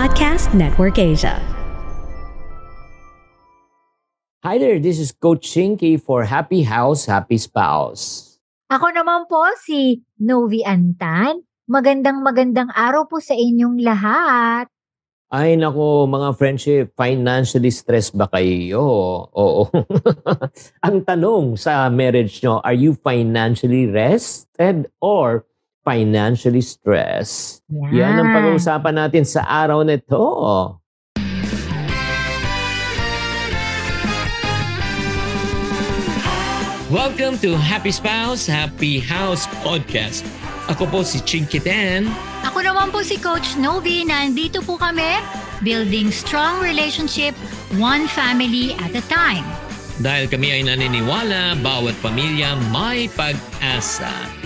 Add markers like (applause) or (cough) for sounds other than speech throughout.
Podcast Network Asia. Hi there, this is Coach Shinky for Happy House, Happy Spouse. Ako naman po si Novi Antan. Magandang magandang araw po sa inyong lahat. Ay nako mga friendship, financially stressed ba kayo? Oo. (laughs) Ang tanong sa marriage nyo, are you financially rested or financially stressed? Yan. Yan ang pag-uusapan natin sa araw na ito. Welcome to Happy Spouse, Happy House Podcast. Ako po si Chinky Dan. Ako naman po si Coach Novi. Nandito po kami, building strong relationship, one family at a time. Dahil kami ay naniniwala, bawat pamilya may pag-asa.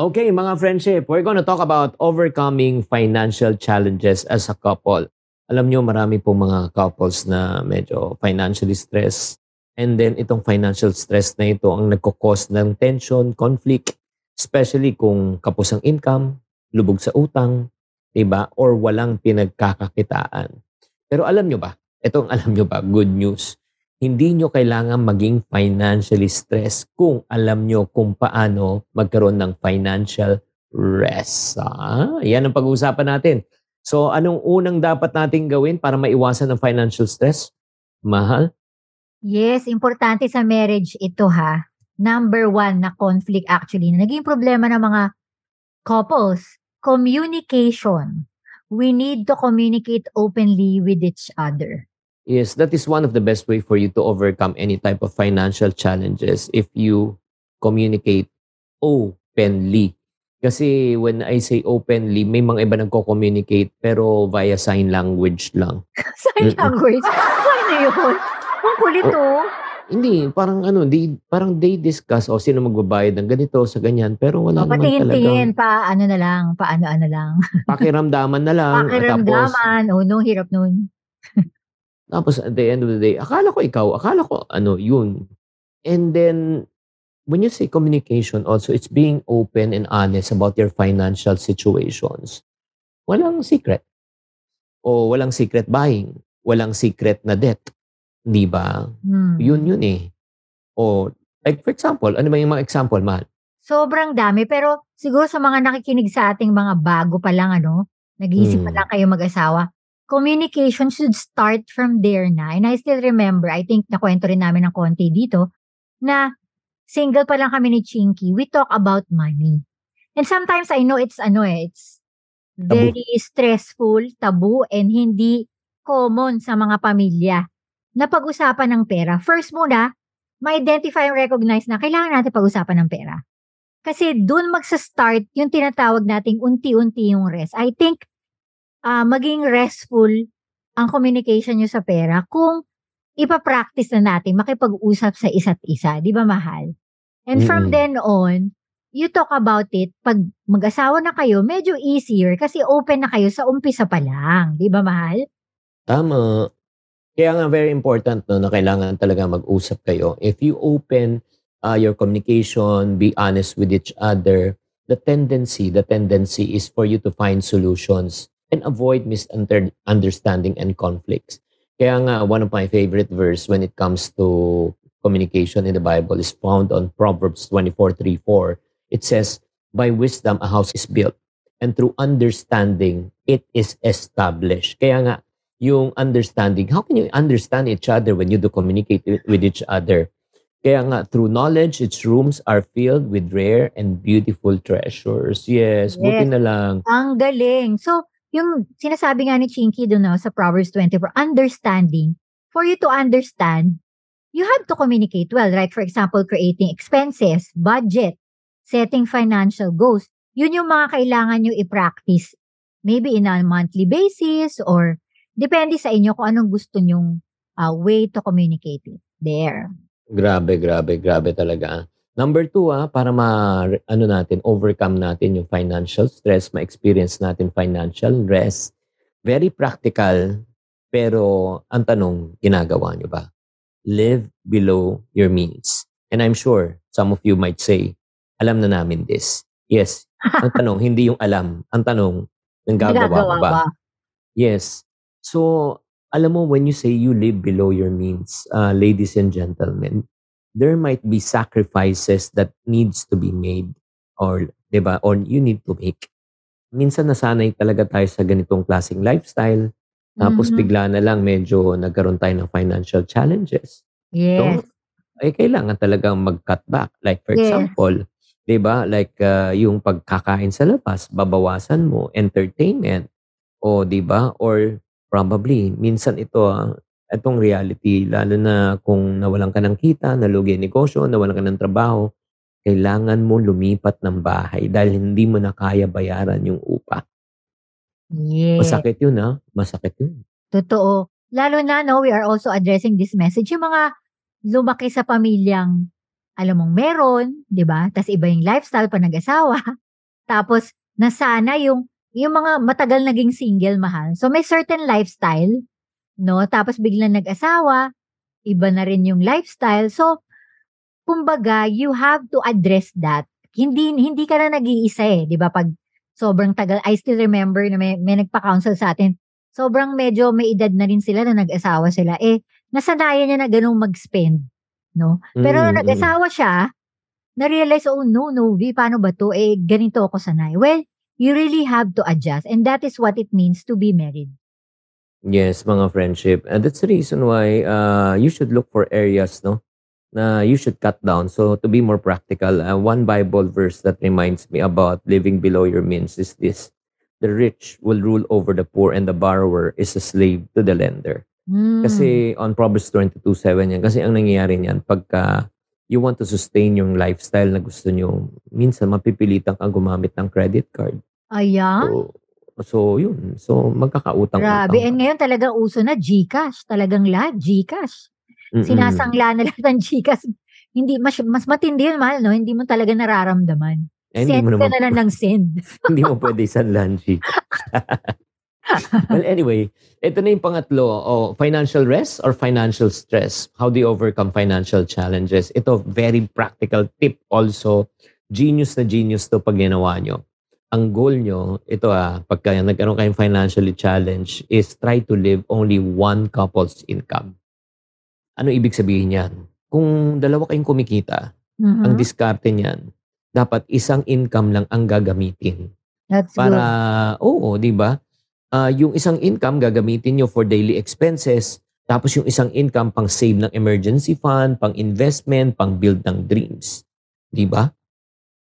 Okay, mga friendship, we're to talk about overcoming financial challenges as a couple. Alam nyo, marami pong mga couples na medyo financially stressed. And then, itong financial stress na ito ang nagkukos ng tension, conflict, especially kung kapos ang income, lubog sa utang, diba? Or walang pinagkakakitaan. Pero alam nyo ba, itong (laughs) alam nyo ba, good news, hindi nyo kailangan maging financially stressed kung alam nyo kung paano magkaroon ng financial rest. Ah, yan ang pag-uusapan natin. So, anong unang dapat nating gawin para maiwasan ng financial stress? Mahal? Yes, importante sa marriage ito ha. Number one na conflict actually na naging problema ng mga couples, communication. We need to communicate openly with each other. Yes, that is one of the best way for you to overcome any type of financial challenges if you communicate openly. Kasi when I say openly, may mga iba nagko-communicate pero via sign language lang. (laughs) Sign language. Ano yun? Ang kulit oh. Hindi, parang ano, they, parang they discuss o sino magbabayad ng ganito sa ganyan pero wala naman Patingin-tingin talagang pa ano na lang, pa ano-ano lang. pakiramdaman na lang. Tapos, Pakiramdaman. Oh, no, hirap nun. (laughs) Tapos at the end of the day, akala ko ikaw, akala ko ano, yun. And then, when you say communication also, it's being open and honest about your financial situations. Walang secret. O walang secret buying. Walang secret na debt. Di ba? Hmm. Yun yun eh. O, like for example, ano ba yung mga example, mahal? Sobrang dami. Pero siguro sa mga nakikinig sa ating mga bago pa lang, ano, nag-iisip pa Mm. lang kayo mag-asawa, communication should start from there na. And I still remember, I think nakwento rin namin ng konti dito, na single pa lang kami ni Chinky, we talk about money. And sometimes I know it's ano eh, it's very stressful, tabu, and hindi common sa mga pamilya na pag-usapan ng pera. First muna, ma-identify and recognize na kailangan natin pag-usapan ng pera. Kasi doon magsa-start yung tinatawag nating unti-unti yung rest. I think ah maging restful ang communication nyo sa pera kung ipapractice na natin makipag-usap sa isa't isa. Di ba, mahal? And from Mm-mm. then on, you talk about it. Pag mag-asawa na kayo, medyo easier kasi open na kayo sa umpisa pa lang. Di ba, mahal? Tama. Kaya nga very important no, na kailangan talaga mag-usap kayo. If you open uh, your communication, be honest with each other, the tendency, the tendency is for you to find solutions and avoid misunderstanding and conflicts. Kaya nga, one of my favorite verse when it comes to communication in the Bible is found on Proverbs 24, 3, 4. It says, By wisdom a house is built, and through understanding it is established. Kaya nga, yung understanding, how can you understand each other when you do communicate with, each other? Kaya nga, through knowledge, its rooms are filled with rare and beautiful treasures. Yes, buti Yes. na lang. Ang galing. So, yung sinasabi nga ni Chinky doon no, sa Proverbs 24, understanding. For you to understand, you have to communicate well, right? For example, creating expenses, budget, setting financial goals. Yun yung mga kailangan nyo i-practice. Maybe in a monthly basis or depende sa inyo kung anong gusto nyong uh, way to communicate it. There. Grabe, grabe, grabe talaga. Number two, ah, para ma, ano natin, overcome natin yung financial stress, ma-experience natin financial rest. Very practical, pero ang tanong, ginagawa nyo ba? Live below your means. And I'm sure some of you might say, alam na namin this. Yes. (laughs) Ang tanong, hindi yung alam. Ang tanong, nanggagawa ba? ba? Yes. So, alam mo, when you say you live below your means, uh, ladies and gentlemen, there might be sacrifices that needs to be made or, di ba, or you need to make. Minsan nasanay talaga tayo sa ganitong klaseng lifestyle. Tapos Mhm. bigla na lang medyo nagkaroon tayo ng financial challenges. Yes. Eh, kailangan talagang mag-cut back. Like for Yes. example, di ba, like uh, yung pagkakain sa labas, babawasan mo, entertainment, o di ba, or probably, minsan ito, ah, itong reality, lalo na kung nawalan ka ng kita, nalugi ang negosyo, nawalan ka ng trabaho, kailangan mo lumipat ng bahay dahil hindi mo na kaya bayaran yung upa. Yes. Masakit yun, ha? Masakit yun. Totoo. Lalo na, no, we are also addressing this message. Yung mga lumaki sa pamilyang, alam mong meron, di ba? Tapos iba yung lifestyle pa nag-asawa. (laughs) Tapos, nasana yung, yung mga matagal naging single, mahal. So, may certain lifestyle, no? Tapos, biglang nag-asawa, iba na rin yung lifestyle. So, kumbaga, you have to address that. Hindi, hindi ka na nag-iisa eh, di ba? Pag sobrang tagal, I still remember na may, may nagpa-counsel sa atin, sobrang medyo may edad na rin sila na nag-asawa sila. Eh, nasanayan niya na ganung mag-spend. No? Pero Mm, mm. nag-asawa siya, na-realize, oh no, no, V, paano ba to? Eh, ganito ako sanay. Well, you really have to adjust. And that is what it means to be married. Yes, mga friendship. And that's the reason why uh, you should look for areas, no? Na you should cut down. So to be more practical, uh, one Bible verse that reminds me about living below your means is this. The rich will rule over the poor and the borrower is a slave to the lender. Mm. Kasi on Proverbs 22.7 yan. Kasi ang nangyayari niyan, pagka you want to sustain yung lifestyle na gusto nyo, minsan mapipilitan kang gumamit ng credit card. Ayan. So, so yun. So magkakautang Grabe. And ngayon talagang uso na Gcash. Talagang lahat Gcash. Sinasangla na (laughs) lahat ng Gcash. Hindi, mas, mas matindi yun, mahal, no? Hindi mo talaga nararamdaman. Eh, send mo ka naman na lang ng send. (laughs) hindi mo pwede isang lunch. well, anyway, ito na yung pangatlo. Oh, financial rest or financial stress? How do you overcome financial challenges? Ito, very practical tip also. Genius na genius to pag ginawa nyo. Ang goal nyo, ito ah, pagka nagkaroon kayong financially challenge, is try to live only one couple's income. Ano ibig sabihin yan? Kung dalawa kayong kumikita, Mhm. ang diskarte niyan, dapat isang income lang ang gagamitin. That's Para, good. oo, di ba? Ah, yung isang income gagamitin nyo for daily expenses, tapos yung isang income pang save ng emergency fund, pang investment, pang build ng dreams. Di ba?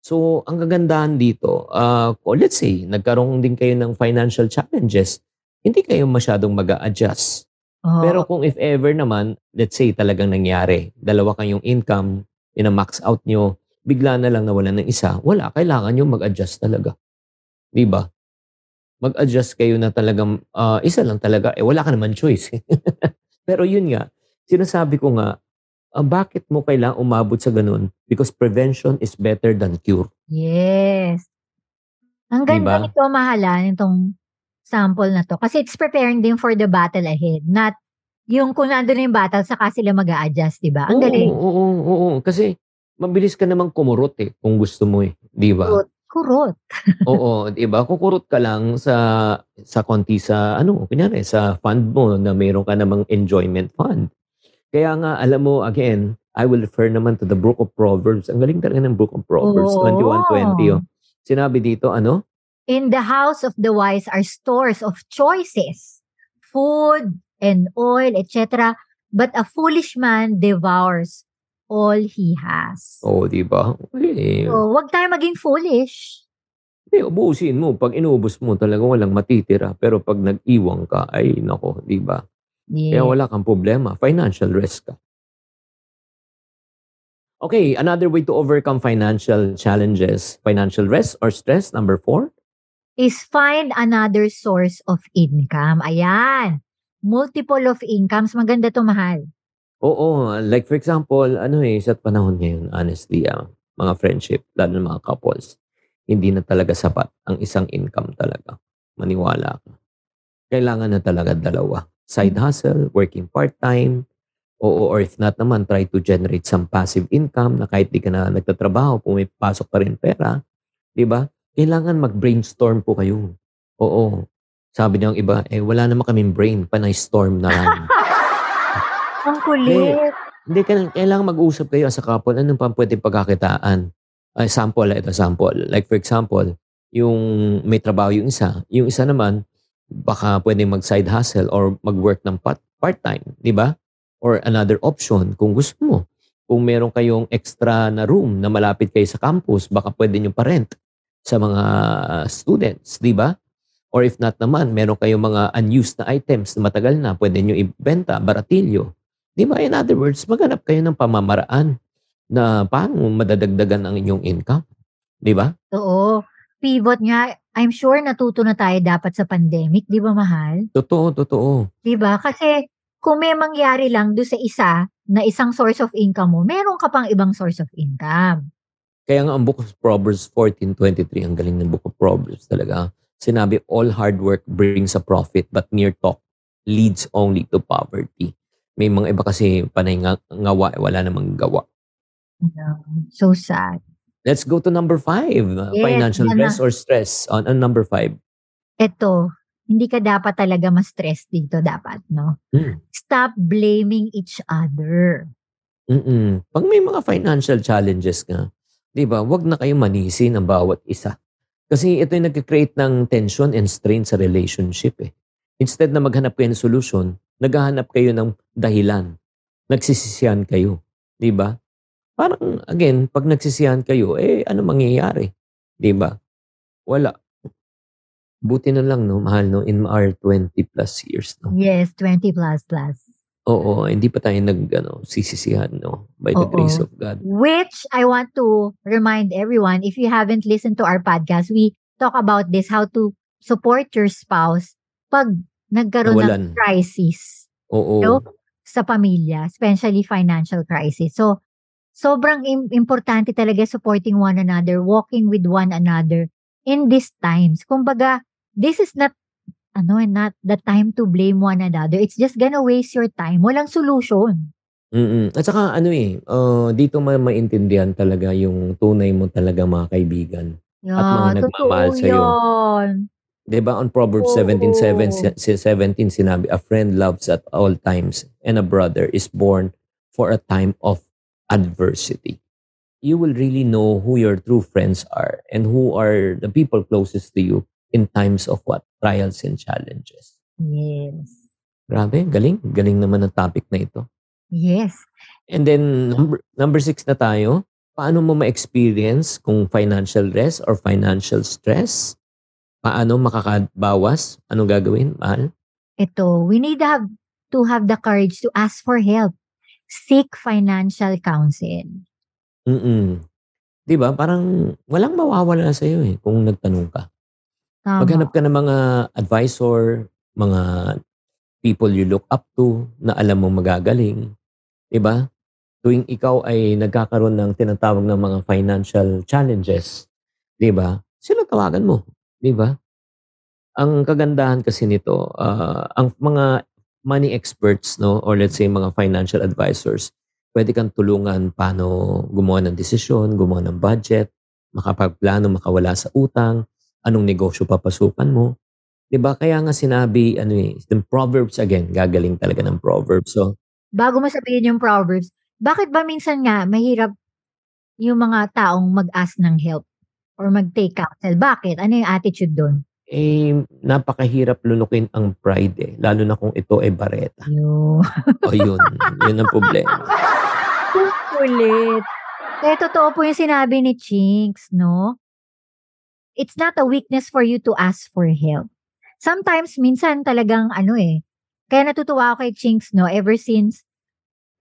So, ang kagandahan dito, uh, let's say, nagkaroon din kayo ng financial challenges, hindi kayo masyadong mag adjust Oo. Pero kung if ever naman, let's say talagang nangyari, dalawa kayong income, ina-max out nyo, bigla na lang nawalan ng isa, wala, kailangan nyo mag-adjust talaga. Di ba? Mag-adjust kayo na talagang, ah, isa lang talaga, eh wala ka naman choice. (laughs) Pero yun nga, sinasabi ko nga, ah, bakit mo kailangang umabot sa ganun? Because prevention is better than cure. Yes. Ang ganda Diba? nito, mahala, nitong sample na to. Kasi it's preparing them for the battle ahead. Not yung kung nandun na yung battle, saka sila mag adjust di ba? Ang Oo, galing. Oo, oo, oo. Kasi mabilis ka namang kumurot eh, kung gusto mo eh. Di ba? Kurot. Kurot. (laughs) Oo, 'di ba? Kukurot ka lang sa sa konti sa ano, kunyari sa fund mo na mayroon ka namang enjoyment fund. Kaya nga alam mo again, I will refer naman to the book of Proverbs. Ang galing talaga ng book of Proverbs Oo. 21:20. Oh. Sinabi dito ano? In the house of the wise are stores of choices, food and oil, etc. But a foolish man devours all he has. Oh, 'di ba? Eh, So, wag tayo maging foolish. eh, ubusin mo. Pag inubos mo, talagang walang matitira. Pero pag nag-iwang ka, ay nako, 'di ba? Kaya Yeah. wala kang problema. Financial risk ka. Okay, another way to overcome financial challenges, financial risk or stress, number four. is find another source of income. Ayan. Multiple of incomes. Maganda to mahal. Oo, like for example, ano eh, sa panahon ngayon, honestly, ah, mga friendship, lalo na mga couples, hindi na talaga sapat ang isang income talaga. Maniwala ka. Kailangan na talaga dalawa. Side hustle, working part-time, Oo, or if not naman, try to generate some passive income na kahit di ka na nagtatrabaho, pumipasok pa rin pera. Di ba? Kailangan mag-brainstorm po kayo. Oo. Sabi ng iba, eh wala naman kaming brain, panay storm na lang. (laughs) Ang kulit. Hindi, kailangan, kailangan mag-usap kayo as a couple. Anong pa pwedeng pagkakitaan? Uh, sample, ito sample. Like for example, yung may trabaho yung isa, yung isa naman, baka pwedeng mag-side hustle or mag-work ng part- part-time, di ba? Or another option, kung gusto mo. Kung meron kayong extra na room na malapit kayo sa campus, baka pwede nyo pa-rent sa mga students, di ba? Or if not naman, meron kayong mga unused na items na matagal na, pwede nyo ibenta, baratilyo. Di ba? In other words, maghanap kayo ng pamamaraan na paano madadagdagan ang inyong income. Di ba? Oo. Pivot nga, I'm sure natuto na tayo dapat sa pandemic, di ba mahal? Totoo, totoo. Di ba? Kasi kung may mangyari lang do sa isa na isang source of income mo, meron ka pang ibang source of income. Kaya nga ang Book of Proverbs 14.23, ang galing ng Book of Proverbs talaga. Sinabi, all hard work brings a profit, but mere talk leads only to poverty. May mga iba kasi panay nga, ngawa, eh, wala namang gawa. Yeah. So sad. Let's go to number five. Yes, Financial stress or stress. On, on number five. Ito, hindi ka dapat talaga ma-stress dito dapat, no? Hmm. Stop blaming each other. Mm-mm. Pag may mga financial challenges ka, di ba, wag na kayo manisi ng bawat isa. Kasi ito yung nag-create ng tension and strain sa relationship eh. Instead na maghanap kayo ng solution, naghahanap kayo ng dahilan. Nagsisisiyan kayo. Di ba? Parang, again, pag nagsisiyan kayo, eh, ano mangyayari? Di ba? Wala. Buti na lang, no, mahal, no, in our 20 plus years, no. Yes, 20 plus plus. Oo, hindi pa tayo nag, ano, sisisihan, no, by the Oo. grace of God. Which I want to remind everyone, if you haven't listened to our podcast, we talk about this, how to support your spouse pag nagkaroon Nawalan. ng crisis Oo. no? sa pamilya, especially financial crisis. So, sobrang im- importante talaga supporting one another, walking with one another in these times. Kumbaga, this is not ano, not the time to blame one another. It's just gonna waste your time. Walang solution. Mm. At saka ano eh, uh, dito ma maintindihan talaga yung tunay mo talaga mga kaibigan. Yeah, mga nagmamahal sa'yo. yun. 'Di ba on Proverbs Oo. 17:7 si- si 17 sinabi, a friend loves at all times and a brother is born for a time of adversity. You will really know who your true friends are and who are the people closest to you in times of what? Trials and challenges. Yes. Grabe, galing. Galing naman ang topic na ito. Yes. And then number, number six na tayo. Paano mo ma-experience kung financial rest or financial stress? Paano makakabawas? Anong gagawin, mahal? Ito, we need to have, to have the courage to ask for help. Seek financial counsel. Mm-mm. Di ba? Parang walang mawawala sa iyo eh kung nagtanong ka. Tama. Maghanap ka ng mga advisor, mga people you look up to na alam mo magagaling. Di ba? Tuwing ikaw ay nagkakaroon ng tinatawag ng mga financial challenges, di ba? Sino tawagan mo? Di ba? Ang kagandahan kasi nito, ah, ang mga money experts, no, or let's say mga financial advisors, pwede kang tulungan paano gumawa ng desisyon, gumawa ng budget, makapagplano, makawala sa utang, anong negosyo papasukan mo. 'Di ba? Kaya nga sinabi ano eh, yung Proverbs again, gagaling talaga ng Proverbs. So, Bago mo sabihin yung Proverbs, bakit ba minsan nga mahirap yung mga taong mag-ask ng help or mag-take counsel? Bakit? Ano yung attitude doon? Eh napakahirap lunukin ang pride eh, lalo na kung ito ay bareta. Yung O yun, yun ang problema. (laughs) kulit. Eh, totoo po yung sinabi ni Chinks, no? It's not a weakness for you to ask for help. Sometimes, minsan talagang ano eh. Kaya natutuwa ako kay Chinks, no? Ever since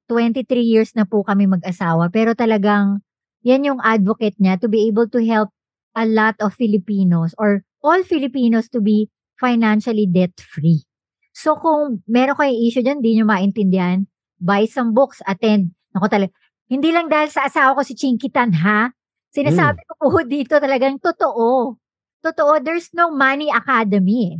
23 years na po kami mag-asawa. Pero talagang, yan yung advocate niya to be able to help a lot of Filipinos or all Filipinos to be financially debt-free. So kung meron kayong issue dyan, di nyo maintindihan, buy some books, attend. Ako talaga, hindi lang dahil sa asawa ko si Chinkitan, ha? Sinasabi ko po (laughs) dito talagang totoo. Totoo, there's no money academy. eh.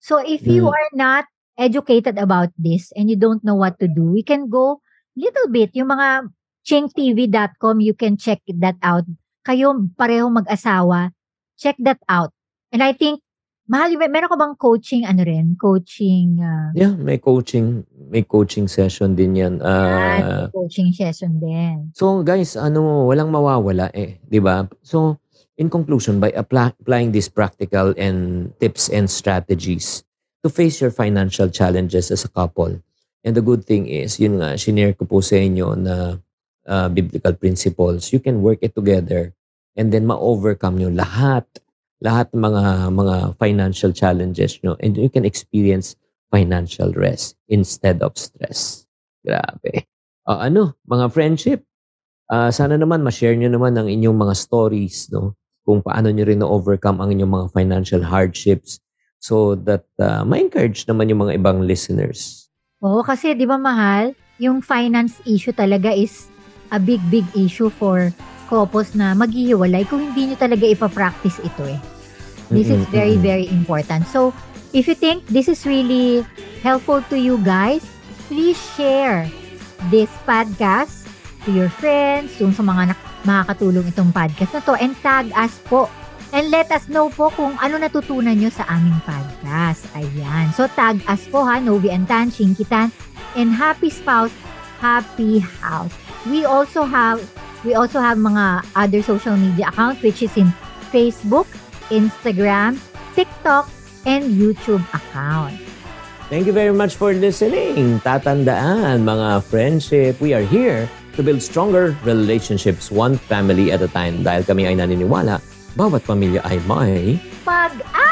So if you Mm. are not educated about this and you don't know what to do, we can go little bit. Yung mga chingtv.com, you can check that out. Kayo pareho mag-asawa, check that out. And I think, mahal, may, meron ka bang coaching, ano rin? Coaching, uh, Yeah, may coaching, may coaching session din yan. yan, Uh, coaching session din. So guys, ano, walang mawawala eh, 'di ba? So in conclusion, by apply, applying these practical and tips and strategies to face your financial challenges as a couple. And the good thing is, yun nga, shinare ko po sa inyo na uh, biblical principles. You can work it together and then ma-overcome nyo lahat, lahat mga, mga financial challenges nyo and you can experience financial rest instead of stress. Grabe. Ah, ano, mga friendship, Ah, sana naman ma-share nyo naman ang inyong mga stories, no? Kung paano nyo rin na-overcome ang inyong mga financial hardships so that uh, ma-encourage naman yung mga ibang listeners. Oo, kasi di ba mahal, yung finance issue talaga is a big, big issue for couples na maghihiwalay kung hindi nyo talaga ipapractice ito eh. This is very, very important. So, if you think this is really helpful to you guys, please share this podcast to your friends, yung sa mga nak- makakatulong itong podcast na to, and tag us po. And let us know po kung ano natutunan nyo sa aming podcast. Ayan. So, tag us po ha, Novi and Tan, Chinkitan, and Happy Spouse, Happy House. We also have we also have mga other social media accounts which is in Facebook, Instagram, TikTok, and YouTube account. Thank you very much for listening. Tatandaan, mga friendship, we are here to build stronger relationships one family at a time. Dahil kami ay naniniwala, bawat pamilya ay may Pag-asa!